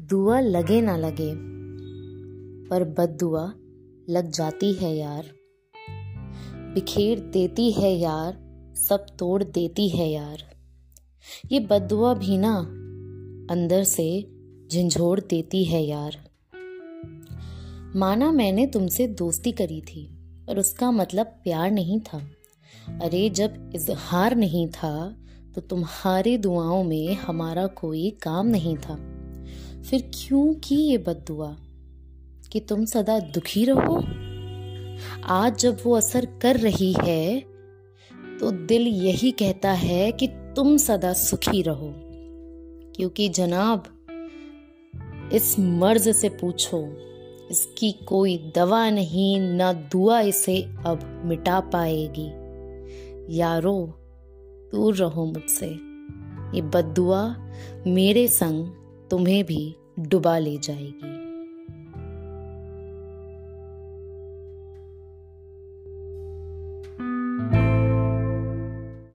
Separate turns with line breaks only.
दुआ लगे ना लगे, पर बद दुआ लग जाती है यार। बिखेर देती है यार, सब तोड़ देती है यार। ये बद दुआ भी ना अंदर से झंझोड़ देती है यार। माना मैंने तुमसे दोस्ती करी थी, पर उसका मतलब प्यार नहीं था। अरे जब इजहार नहीं था तो तुम्हारे दुआओं में हमारा कोई काम नहीं था। फिर क्यों की ये बददुआ? कि तुम सदा दुखी रहो? आज जब वो असर कर रही है तो दिल यही कहता है कि तुम सदा सुखी रहो। क्योंकि जनाब, इस मर्ज से पूछो, इसकी कोई दवा नहीं, ना दुआ इसे अब मिटा पाएगी। यारो, दूर रहो मुझसे। ये बदुआ मेरे संग तुम्हें भी डुबा ले जाएगी।